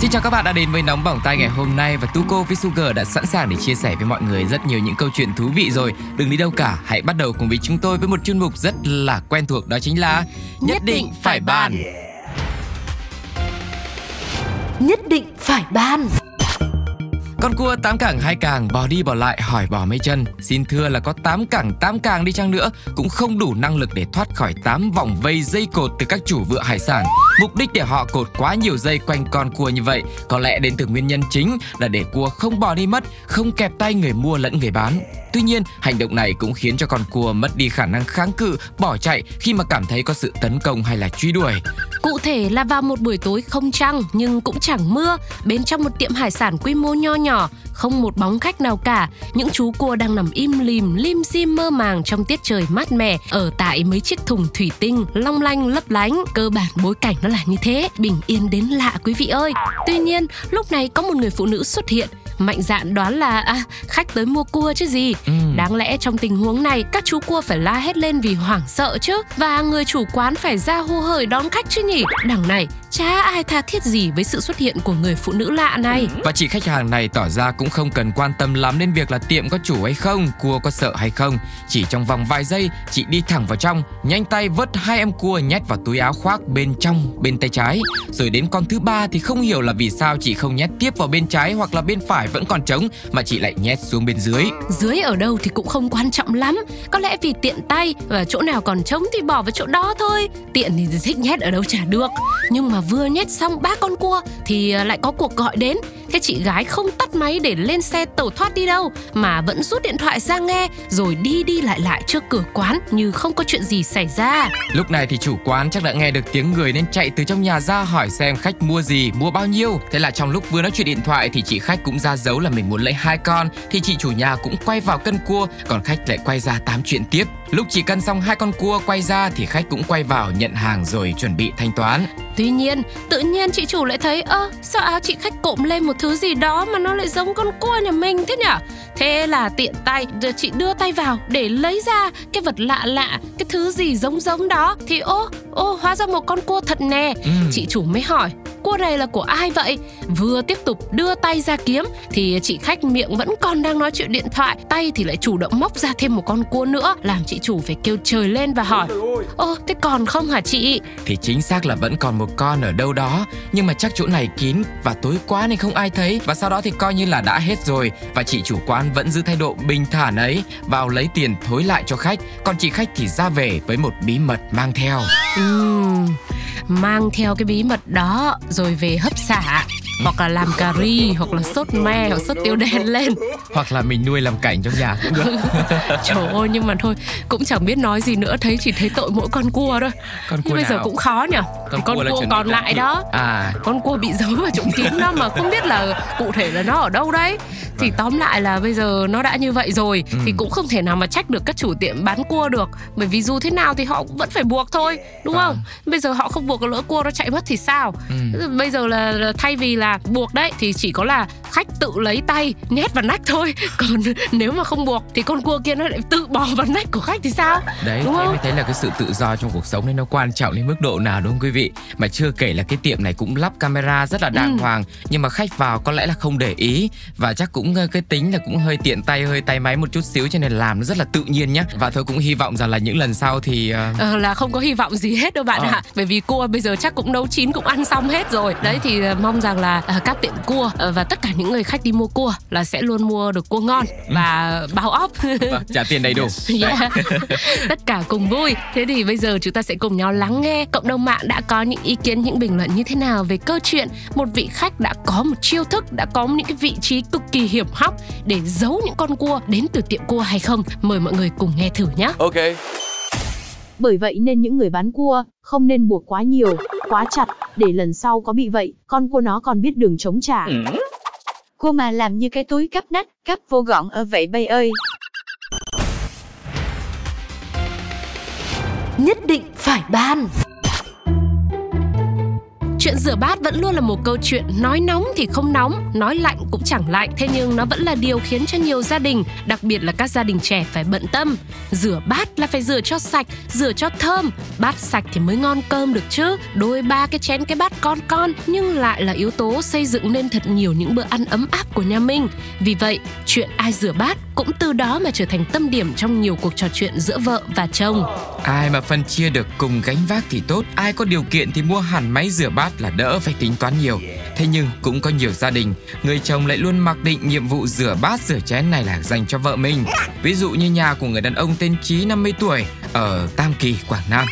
Xin chào các bạn đã đến với Nóng Bỏng Tai ngày hôm nay và Tuko với Sugar đã sẵn sàng để chia sẻ với mọi người rất nhiều những câu chuyện thú vị rồi. Đừng đi đâu cả, hãy bắt đầu cùng với chúng tôi với một chuyên mục rất là quen thuộc đó chính là Nhất định phải bàn. Nhất định phải bàn con cua tám cẳng, hai càng, bò đi bò lại, hỏi bò mấy chân. Xin thưa là có tám cẳng, tám càng đi chăng nữa, Cũng không đủ năng lực để thoát khỏi tám vòng vây dây cột từ các chủ vựa hải sản. Mục đích để họ cột quá nhiều dây quanh con cua như vậy, Có lẽ đến từ nguyên nhân chính là để cua không bò đi mất, Không kẹp tay người mua lẫn người bán. Tuy nhiên, hành động này cũng khiến cho con cua mất đi khả năng kháng cự, bỏ chạy khi mà cảm thấy có sự tấn công hay là truy đuổi. Cụ thể là vào một buổi tối không trăng nhưng cũng chẳng mưa, bên trong một tiệm hải sản quy mô nho nhỏ, không một bóng khách nào cả, những chú cua đang nằm im lìm, lim dim mơ màng trong tiết trời mát mẻ ở tại mấy chiếc thùng thủy tinh long lanh lấp lánh. Cơ bản bối cảnh nó là như thế, bình yên đến lạ quý vị ơi. Tuy nhiên, lúc này có một người phụ nữ xuất hiện mạnh dạn đoán là à, khách tới mua cua chứ gì. Ừ. Đáng lẽ trong tình huống này các chú cua phải la hét lên vì hoảng sợ chứ và người chủ quán phải ra hô hởi đón khách chứ nhỉ. Đằng này chả ai tha thiết gì với sự xuất hiện của người phụ nữ lạ này. Và chị khách hàng này tỏ ra cũng không cần quan tâm lắm đến việc là tiệm có chủ hay không, cua có sợ hay không. Chỉ trong vòng vài giây, chị đi thẳng vào trong, nhanh tay vớt hai em cua nhét vào túi áo khoác bên trong, bên tay trái. Rồi đến con thứ ba thì không hiểu là vì sao chị không nhét tiếp vào bên trái hoặc là bên phải vẫn còn trống mà chị lại nhét xuống bên dưới. Dưới ở đâu thì cũng không quan trọng lắm. Có lẽ vì tiện tay và chỗ nào còn trống thì bỏ vào chỗ đó thôi. Tiện thì thích nhét ở đâu chả được. Nhưng mà vừa nhét xong ba con cua thì à, lại có cuộc gọi đến. Thế chị gái không tắt máy để lên xe tẩu thoát đi đâu Mà vẫn rút điện thoại ra nghe Rồi đi đi lại lại trước cửa quán Như không có chuyện gì xảy ra. Lúc này thì chủ quán chắc đã nghe được tiếng người nên chạy từ trong nhà ra hỏi xem khách mua gì, mua bao nhiêu. Thế là trong lúc vừa nói chuyện điện thoại thì chị khách cũng ra dấu là mình muốn lấy hai con thì chị chủ nhà cũng quay vào cân cua, còn khách lại quay ra tám chuyện tiếp. Lúc chỉ cân xong hai con cua quay ra thì khách cũng quay vào nhận hàng rồi chuẩn bị thanh toán. Tuy nhiên, tự nhiên chị chủ lại thấy ơ sao áo chị khách cộm lên một thứ gì đó mà nó lại giống con cua nhà mình thế nhở? Thế là tiện tay giờ chị đưa tay vào để lấy ra cái vật lạ lạ, cái thứ gì giống giống đó thì ô ô hóa ra một con cua thật nè. Ừ. Chị chủ mới hỏi cua này là của ai vậy? Vừa tiếp tục đưa tay ra kiếm thì chị khách miệng vẫn còn đang nói chuyện điện thoại, tay thì lại chủ động móc ra thêm một con cua nữa, làm chị chủ phải kêu trời lên và hỏi: "Ô, thế còn không hả chị?" Thì chính xác là vẫn còn một con ở đâu đó Nhưng mà chắc chỗ này kín và tối quá nên không ai thấy. Và sau đó thì coi như là đã hết rồi Và chị chủ quán vẫn giữ thái độ bình thản ấy Vào lấy tiền thối lại cho khách. Còn chị khách thì ra về với một bí mật mang theo. Ừm, mang theo cái bí mật đó rồi về hấp xả hoặc là làm cà ri hoặc là sốt me hoặc sốt tiêu đen lên. Hoặc là mình nuôi làm cảnh trong nhà cũng được. Trời ơi nhưng mà thôi cũng chẳng biết nói gì nữa. Thấy chỉ thấy tội mỗi con cua thôi. Con nhưng cua bây giờ cũng khó nhỉ? Con con cua cua còn lại bị- đó. À. Con cua bị giấu vào trụng kín đó mà không biết là cụ thể là nó ở đâu đấy. Thì Vâng. tóm lại là bây giờ nó đã như vậy rồi Ừ. thì cũng không thể nào mà trách được các chủ tiệm bán cua được. Bởi vì dù thế nào thì họ cũng vẫn phải buộc thôi đúng Vâng. không? Bây giờ họ không buộc lỡ cua nó chạy mất thì sao? Ừ. bây giờ là thay vì là buộc đấy thì chỉ có là khách tự lấy tay nhét vào nách thôi còn nếu mà không buộc thì con cua kia nó lại tự bò vào nách của khách thì sao Đấy, Đúng không? mới thấy là cái sự tự do trong cuộc sống này nó quan trọng đến mức độ nào đúng không quý vị? Mà chưa kể là cái tiệm này cũng lắp camera rất là đàng Ừ. hoàng nhưng mà khách vào có lẽ là không để ý và chắc cũng ờ, cái tính là cũng hơi tiện tay hơi tay máy một chút xíu cho nên làm nó rất là tự nhiên nhá. Và tôi cũng hy vọng rằng là những lần sau thì ờ, Ờ, là không có hy vọng gì hết đâu bạn Ờ. ạ bởi vì cua bây giờ chắc cũng nấu chín cũng ăn xong hết rồi đấy thì ờ, mong rằng là ờ, các tiệm cua ờ, và tất cả những người khách đi mua cua là sẽ luôn mua được cua ngon và bao óc vâng, trả tiền đầy đủ. Yeah. tất cả cùng vui. Thế thì bây giờ chúng ta sẽ cùng nhau lắng nghe cộng đồng mạng đã có những ý kiến những bình luận như thế nào về câu chuyện một vị khách đã có một chiêu thức đã có những cái vị trí cực kỳ hiểm hóc để giấu những con cua đến từ tiệm cua hay không? Mời mọi người cùng nghe thử nhé Ok. Bởi vậy nên những người bán cua không nên buộc quá nhiều, quá chặt, để lần sau có bị vậy, con cua nó còn biết đường chống trả. Cô mà làm như cái túi cắp nách, cắp vô gọn ở vậy bay ơi. nhất định phải ban. Chuyện rửa bát vẫn luôn là một câu chuyện nói nóng thì không nóng, nói lạnh cũng chẳng lạnh. Thế nhưng nó vẫn là điều khiến cho nhiều gia đình, đặc biệt là các gia đình trẻ phải bận tâm. Rửa bát là phải rửa cho sạch, rửa cho thơm. Bát sạch thì mới ngon cơm được chứ. Đôi ba cái chén cái bát con con nhưng lại là yếu tố xây dựng nên thật nhiều những bữa ăn ấm áp của nhà mình. Vì vậy, chuyện ai rửa bát cũng từ đó mà trở thành tâm điểm trong nhiều cuộc trò chuyện giữa vợ và chồng. Ai mà phân chia được cùng gánh vác thì tốt, ai có điều kiện thì mua hẳn máy rửa bát là đỡ phải tính toán nhiều. Thế nhưng cũng có nhiều gia đình, người chồng lại luôn mặc định nhiệm vụ rửa bát rửa chén này là dành cho vợ mình. Ví dụ như nhà của người đàn ông tên Chí 50 tuổi ở Tam Kỳ, Quảng Nam.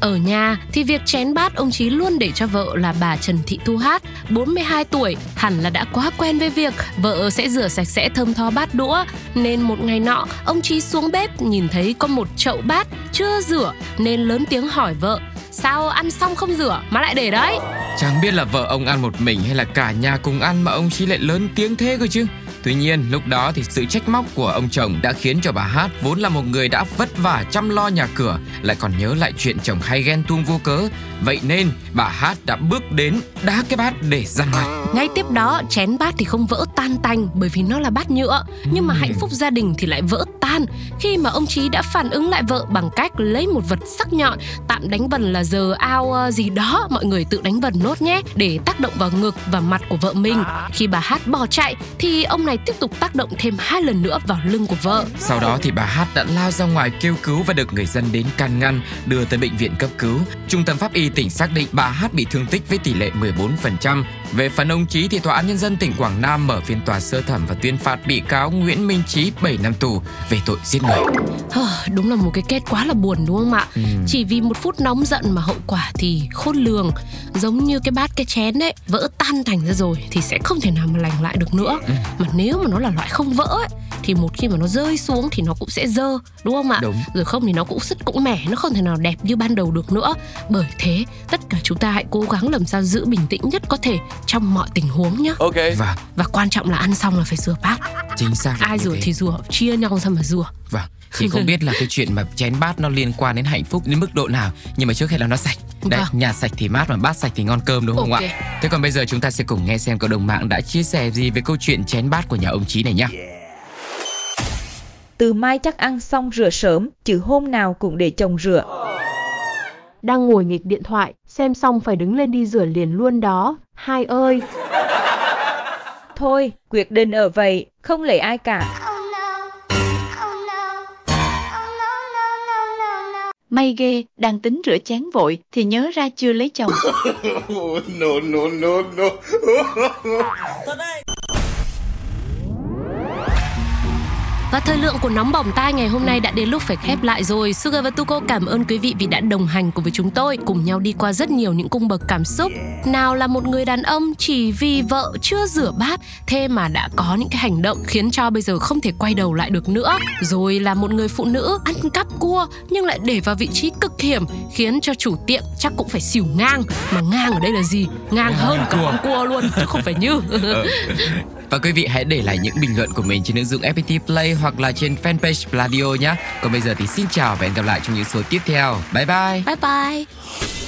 Ở nhà thì việc chén bát ông Chí luôn để cho vợ là bà Trần Thị Thu Hát, 42 tuổi, hẳn là đã quá quen với việc vợ sẽ rửa sạch sẽ thơm tho bát đũa. Nên một ngày nọ, ông Chí xuống bếp nhìn thấy có một chậu bát chưa rửa nên lớn tiếng hỏi vợ Sao ăn xong không rửa mà lại để đấy Chẳng biết là vợ ông ăn một mình hay là cả nhà cùng ăn mà ông Chí lại lớn tiếng thế cơ chứ. Tuy nhiên, lúc đó thì sự trách móc của ông chồng đã khiến cho bà Hát vốn là một người đã vất vả chăm lo nhà cửa lại còn nhớ lại chuyện chồng hay ghen tuông vô cớ. Vậy nên, bà Hát đã bước đến đá cái bát để răn mặt. Ngay tiếp đó, chén bát thì không vỡ tan tành bởi vì nó là bát nhựa. Nhưng mà hạnh phúc gia đình thì lại vỡ tan khi mà ông Chí đã phản ứng lại vợ bằng cách lấy một vật sắc nhọn tạm đánh vần là giờ ao ờ, gì đó mọi người tự đánh vần nốt nhé để tác động vào ngực và mặt của vợ mình. Khi bà Hát bỏ chạy thì ông này tiếp tục tác động thêm hai lần nữa vào lưng của vợ. Sau đó thì bà Hát đã lao ra ngoài kêu cứu và được người dân đến can ngăn, đưa tới bệnh viện cấp cứu. Trung tâm pháp y tỉnh xác định bà Hát bị thương tích với tỷ lệ 14%. Về phần ông Chí thì tòa án nhân dân tỉnh Quảng Nam mở phiên tòa sơ thẩm và tuyên phạt bị cáo Nguyễn Minh Chí 7 năm tù về tội giết người. Đúng là một cái kết quá là buồn đúng không ạ? Ừ. Chỉ vì một phút nóng giận mà hậu quả thì khôn lường Giống như cái bát cái chén ấy Vỡ tan thành ra rồi thì sẽ không thể nào mà lành lại được nữa Ừ. Mà nếu mà nó là loại không vỡ ấy Thì một khi mà nó rơi xuống thì nó cũng sẽ dơ Đúng không ạ? Đúng. Rồi không thì nó cũng sứt cũng mẻ Nó không thể nào đẹp như ban đầu được nữa Bởi thế tất cả chúng ta hãy cố gắng làm sao giữ bình tĩnh nhất có thể Trong mọi tình huống nhá Ok Và Và quan trọng là ăn xong là phải rửa bát chính xác Ai rửa thế. thì rửa Chia nhau ra mà rửa Vâng, thì không biết là cái chuyện mà chén bát nó liên quan đến hạnh phúc đến mức độ nào Nhưng mà trước hết là nó sạch Đấy, Vâng. nhà sạch thì mát mà bát sạch thì ngon cơm đúng không Ok. ạ? Thế còn bây giờ chúng ta sẽ cùng nghe xem cộng đồng mạng đã chia sẻ gì về câu chuyện chén bát của nhà ông Chí này nhá Từ mai chắc ăn xong rửa sớm, chứ hôm nào cũng để chồng rửa. Đang ngồi nghịch điện thoại, xem xong phải đứng lên đi rửa liền luôn đó. Hai ơi, Thôi, quyết định ở vậy, không lấy ai cả. May ghê, đang tính rửa chén vội thì nhớ ra chưa lấy chồng. Và thời lượng của nóng bỏng tai ngày hôm nay đã đến lúc phải khép lại rồi. Sugar và Tuko cảm ơn quý vị vì đã đồng hành cùng với chúng tôi, cùng nhau đi qua rất nhiều những cung bậc cảm xúc. Nào là một người đàn ông chỉ vì vợ chưa rửa bát, thế mà đã có những cái hành động khiến cho bây giờ không thể quay đầu lại được nữa. Rồi là một người phụ nữ ăn cắp cua nhưng lại để vào vị trí cực hiểm, khiến cho chủ tiệm chắc cũng phải xỉu ngang. Mà ngang ở đây là gì? Ngang hơn cả con cua luôn, chứ không phải như. Và quý vị hãy để lại những bình luận của mình trên ứng dụng FPT Play hoặc là trên fanpage Pladio nhé. Còn bây giờ thì xin chào và hẹn gặp lại trong những số tiếp theo. Bye bye. Bye bye.